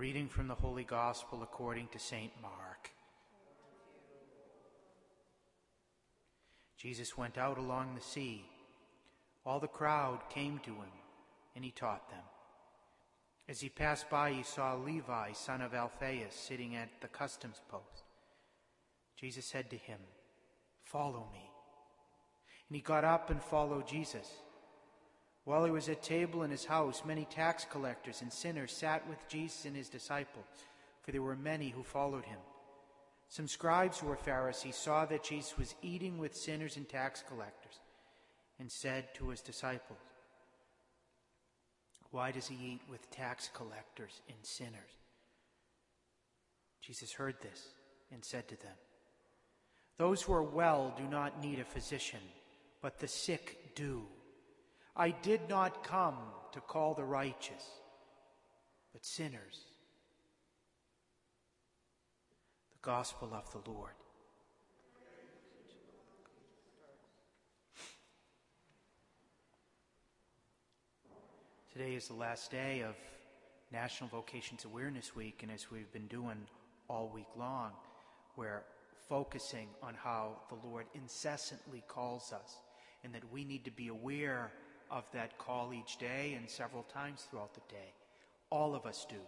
reading from the Holy Gospel according to St. Mark. Jesus went out along the sea. All the crowd came to him, and he taught them. As he passed by, he saw Levi, son of Alphaeus, sitting at the customs post. Jesus said to him, Follow me. And he got up and followed Jesus. While he was at table in his house, many tax collectors and sinners sat with Jesus and his disciples, for there were many who followed him. Some scribes who were Pharisees saw that Jesus was eating with sinners and tax collectors, and said to his disciples, Why does he eat with tax collectors and sinners? Jesus heard this and said to them, Those who are well do not need a physician, but the sick do. I did not come to call the righteous, but sinners. The Gospel of the Lord. Today is the last day of National Vocations Awareness Week, and as we've been doing all week long, we're focusing on how the Lord incessantly calls us and that we need to be aware of that call each day and several times throughout the day. All of us do.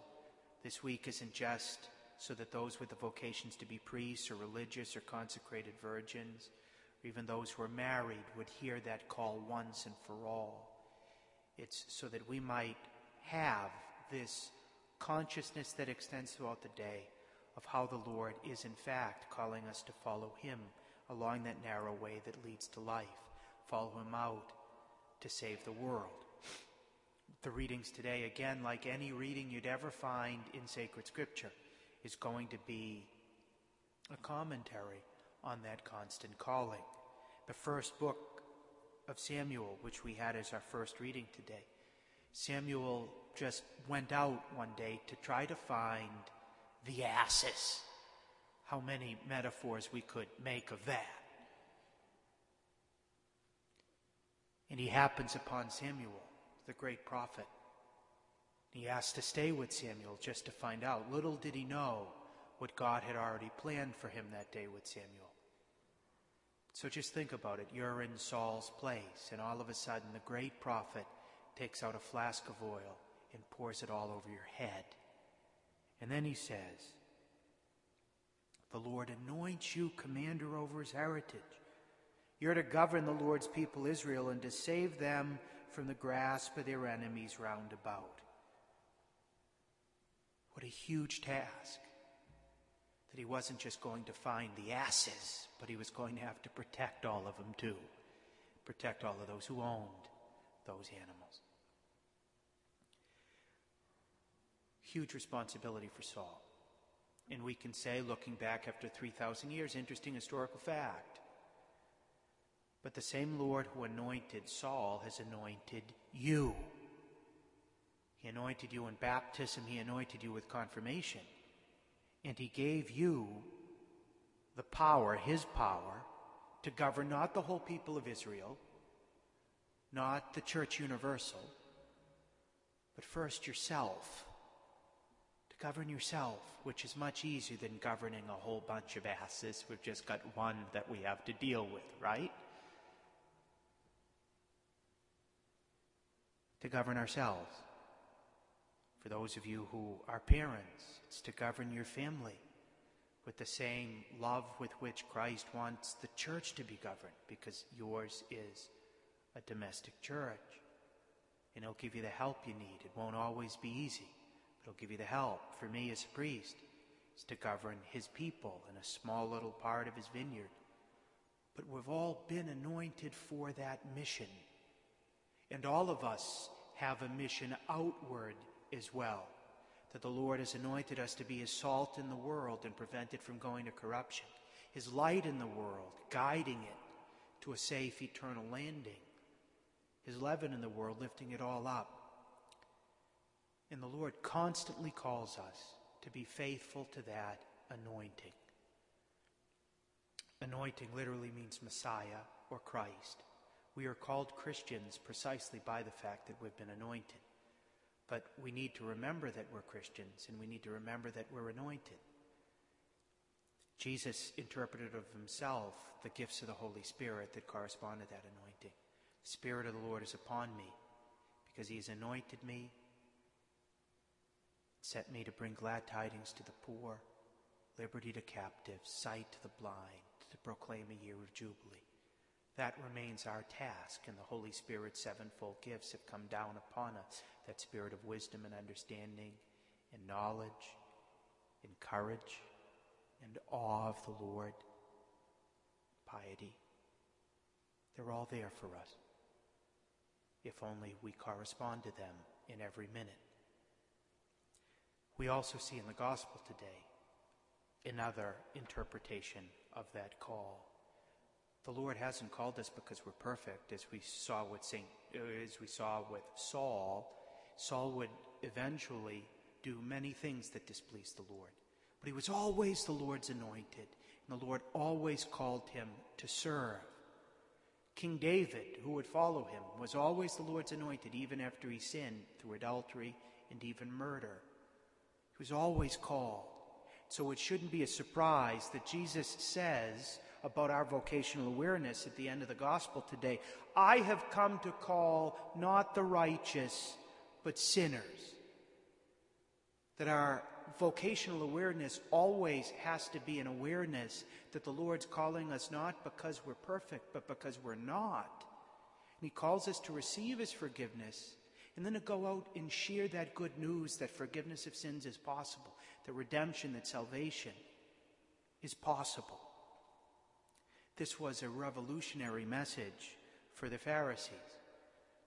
This week isn't just so that those with the vocations to be priests or religious or consecrated virgins, or even those who are married, would hear that call once and for all. It's so that we might have this consciousness that extends throughout the day of how the Lord is, in fact, calling us to follow Him along that narrow way that leads to life. Follow Him out to save the world. The readings today, again, like any reading you'd ever find in sacred scripture, is going to be a commentary on that constant calling. The first book of Samuel, which we had as our first reading today, Samuel just went out one day to try to find the asses. How many metaphors we could make of that. And he happens upon Samuel, the great prophet. He asked to stay with Samuel just to find out. Little did he know what God had already planned for him that day with Samuel. So just think about it. You're in Saul's place, and all of a sudden the great prophet takes out a flask of oil and pours it all over your head. And then he says, The Lord anoints you commander over his heritage. You're to govern the Lord's people Israel and to save them from the grasp of their enemies round about. What a huge task. That he wasn't just going to find the asses, but he was going to have to protect all of them too. Protect all of those who owned those animals. Huge responsibility for Saul. And we can say, looking back after 3,000 years, interesting historical fact but the same Lord who anointed Saul has anointed you. He anointed you in baptism, He anointed you with confirmation. And He gave you the power, His power, to govern not the whole people of Israel, not the church universal, but first yourself. To govern yourself, which is much easier than governing a whole bunch of asses. We've just got one that we have to deal with, right? To govern ourselves. For those of you who are parents, it's to govern your family with the same love with which Christ wants the church to be governed, because yours is a domestic church. And He'll give you the help you need. It won't always be easy, but He'll give you the help. For me as a priest, it's to govern His people in a small little part of His vineyard. But we've all been anointed for that mission and all of us have a mission outward as well. That the Lord has anointed us to be His salt in the world and prevent it from going to corruption, His light in the world, guiding it to a safe eternal landing, His leaven in the world, lifting it all up. And the Lord constantly calls us to be faithful to that anointing. Anointing literally means Messiah or Christ. We are called Christians precisely by the fact that we've been anointed. But we need to remember that we're Christians and we need to remember that we're anointed. Jesus interpreted of himself the gifts of the Holy Spirit that correspond to that anointing. The Spirit of the Lord is upon me because he has anointed me, set me to bring glad tidings to the poor, liberty to captives, sight to the blind, to proclaim a year of jubilee. That remains our task, and the Holy Spirit's sevenfold gifts have come down upon us that spirit of wisdom and understanding, and knowledge, and courage and awe of the Lord, piety. They're all there for us, if only we correspond to them in every minute. We also see in the gospel today another interpretation of that call. The Lord hasn't called us because we're perfect, as we saw with Saint, uh, as we saw with Saul. Saul would eventually do many things that displeased the Lord. But he was always the Lord's anointed, and the Lord always called him to serve. King David, who would follow him, was always the Lord's anointed, even after he sinned through adultery and even murder. He was always called. So it shouldn't be a surprise that Jesus says about our vocational awareness at the end of the gospel today I have come to call not the righteous, but sinners. That our vocational awareness always has to be an awareness that the Lord's calling us not because we're perfect, but because we're not. And He calls us to receive His forgiveness and then to go out and share that good news that forgiveness of sins is possible, that redemption, that salvation is possible. This was a revolutionary message for the Pharisees.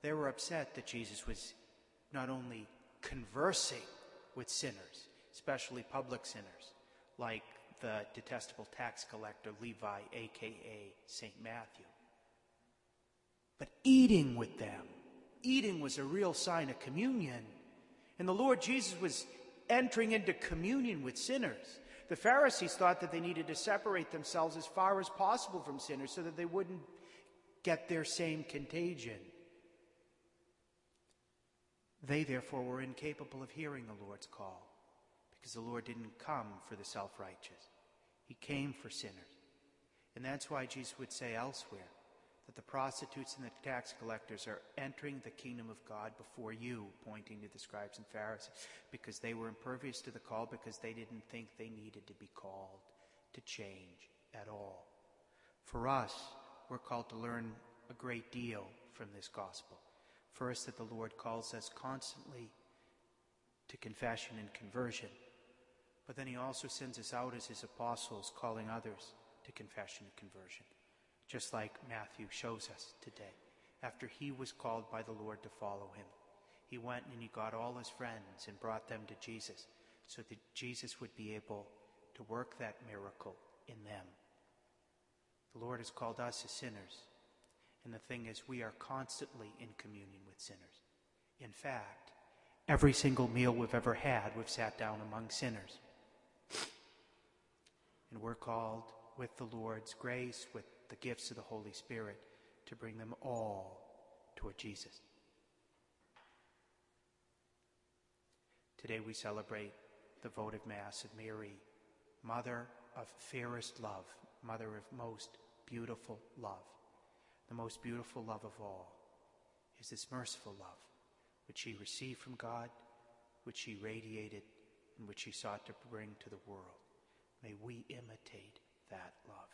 They were upset that Jesus was not only conversing with sinners, especially public sinners, like the detestable tax collector Levi, aka St. Matthew. But eating with them, eating was a real sign of communion. And the Lord Jesus was entering into communion with sinners. The Pharisees thought that they needed to separate themselves as far as possible from sinners so that they wouldn't get their same contagion. They, therefore, were incapable of hearing the Lord's call because the Lord didn't come for the self righteous, He came for sinners. And that's why Jesus would say elsewhere that the prostitutes and the tax collectors are entering the kingdom of God before you, pointing to the scribes and Pharisees, because they were impervious to the call, because they didn't think they needed to be called to change at all. For us, we're called to learn a great deal from this gospel. First, that the Lord calls us constantly to confession and conversion. But then he also sends us out as his apostles, calling others to confession and conversion, just like Matthew shows us today. After he was called by the Lord to follow him, he went and he got all his friends and brought them to Jesus so that Jesus would be able to work that miracle in them. The Lord has called us as sinners. And the thing is, we are constantly in communion with sinners. In fact, every single meal we've ever had, we've sat down among sinners. And we're called with the Lord's grace, with the gifts of the Holy Spirit, to bring them all toward Jesus. Today we celebrate the votive Mass of Mary, Mother of fairest love, Mother of most beautiful love. The most beautiful love of all is this merciful love, which she received from God, which she radiated, and which she sought to bring to the world. May we imitate that love.